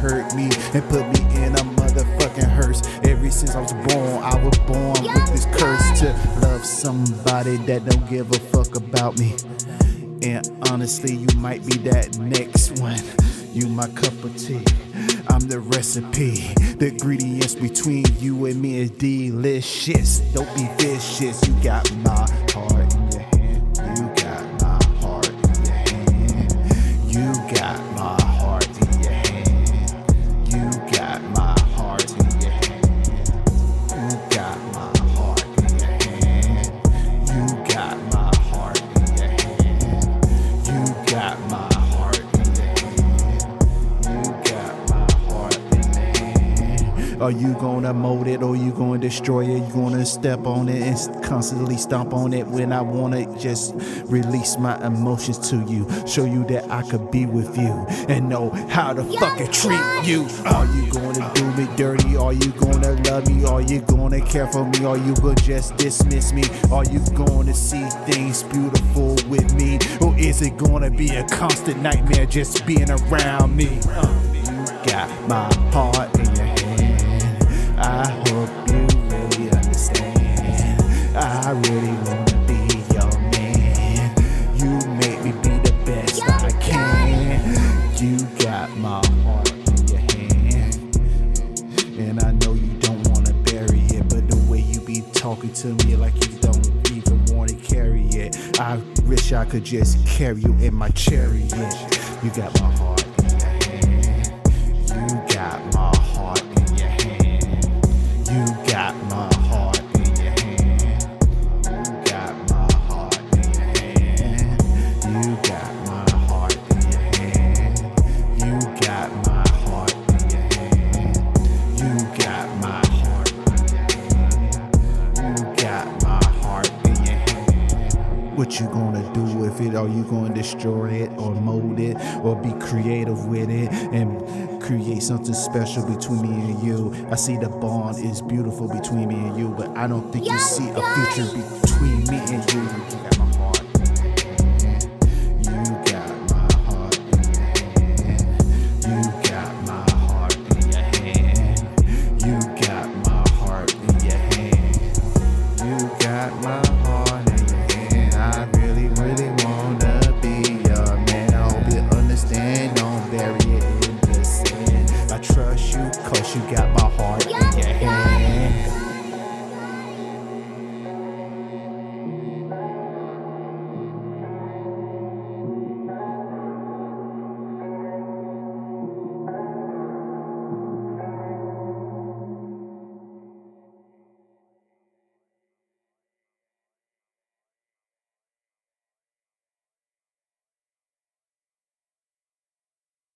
hurt me and put me in a motherfucking hearse. Ever since I was born, I was born with this curse to love somebody that don't give a fuck about me. And honestly, you might be that next one. You my cup of tea. I'm the recipe. The ingredients between you and me is delicious. Don't be vicious. You got my Are you gonna mold it or you gonna destroy it? You gonna step on it and constantly stomp on it when I wanna just release my emotions to you, show you that I could be with you and know how to fucking treat you. Are you gonna do me dirty? Are you gonna love me? Are you gonna care for me? Are you gonna just dismiss me? Are you gonna see things beautiful with me? Or is it gonna be a constant nightmare just being around me? You got my heart to me like you don't even wanna carry it. I wish I could just carry you in my chariot. You got my heart What you gonna do with it? Are you gonna destroy it or mold it or be creative with it and create something special between me and you? I see the bond is beautiful between me and you, but I don't think you see a future between me and you. you got my heart in your.